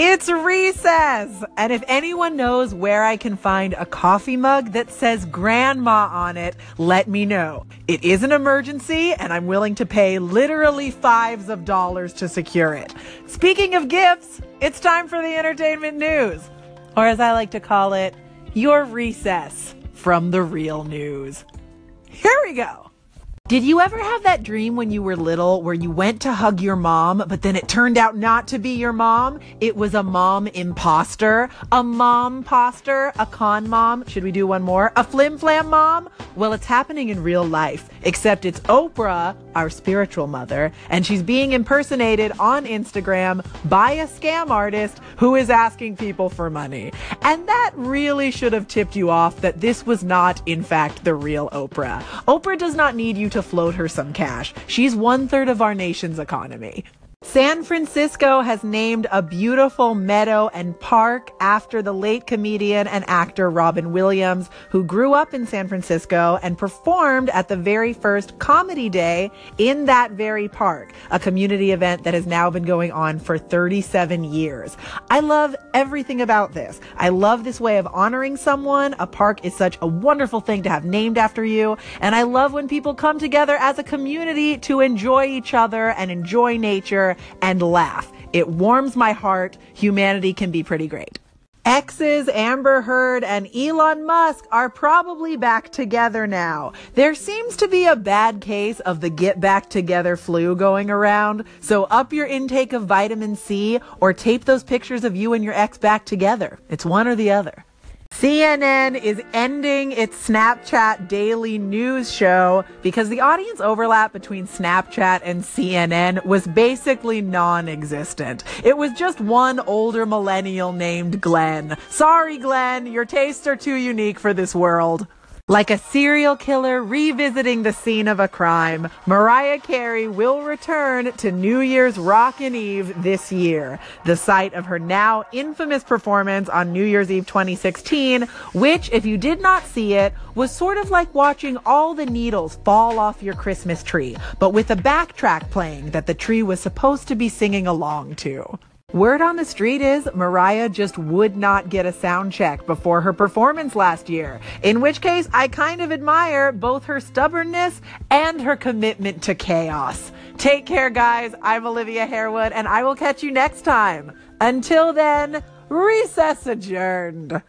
It's recess! And if anyone knows where I can find a coffee mug that says grandma on it, let me know. It is an emergency and I'm willing to pay literally fives of dollars to secure it. Speaking of gifts, it's time for the entertainment news. Or as I like to call it, your recess from the real news. Here we go. Did you ever have that dream when you were little where you went to hug your mom, but then it turned out not to be your mom? It was a mom imposter, a mom poster, a con mom. Should we do one more? A flim flam mom? Well, it's happening in real life, except it's Oprah, our spiritual mother, and she's being impersonated on Instagram by a scam artist who is asking people for money. And that really should have tipped you off that this was not, in fact, the real Oprah. Oprah does not need you to float her some cash. She's one third of our nation's economy. San Francisco has named a beautiful meadow and park after the late comedian and actor Robin Williams, who grew up in San Francisco and performed at the very first Comedy Day in that very park, a community event that has now been going on for 37 years. I love everything about this. I love this way of honoring someone. A park is such a wonderful thing to have named after you. And I love when people come together as a community to enjoy each other and enjoy nature and laugh. It warms my heart. Humanity can be pretty great. Exes Amber Heard and Elon Musk are probably back together now. There seems to be a bad case of the get back together flu going around, so up your intake of vitamin C or tape those pictures of you and your ex back together. It's one or the other. CNN is ending its Snapchat daily news show because the audience overlap between Snapchat and CNN was basically non existent. It was just one older millennial named Glenn. Sorry, Glenn, your tastes are too unique for this world. Like a serial killer revisiting the scene of a crime, Mariah Carey will return to New Year's Rockin' Eve this year, the site of her now infamous performance on New Year's Eve 2016, which, if you did not see it, was sort of like watching all the needles fall off your Christmas tree, but with a backtrack playing that the tree was supposed to be singing along to. Word on the street is Mariah just would not get a sound check before her performance last year. In which case, I kind of admire both her stubbornness and her commitment to chaos. Take care, guys. I'm Olivia Harewood, and I will catch you next time. Until then, recess adjourned.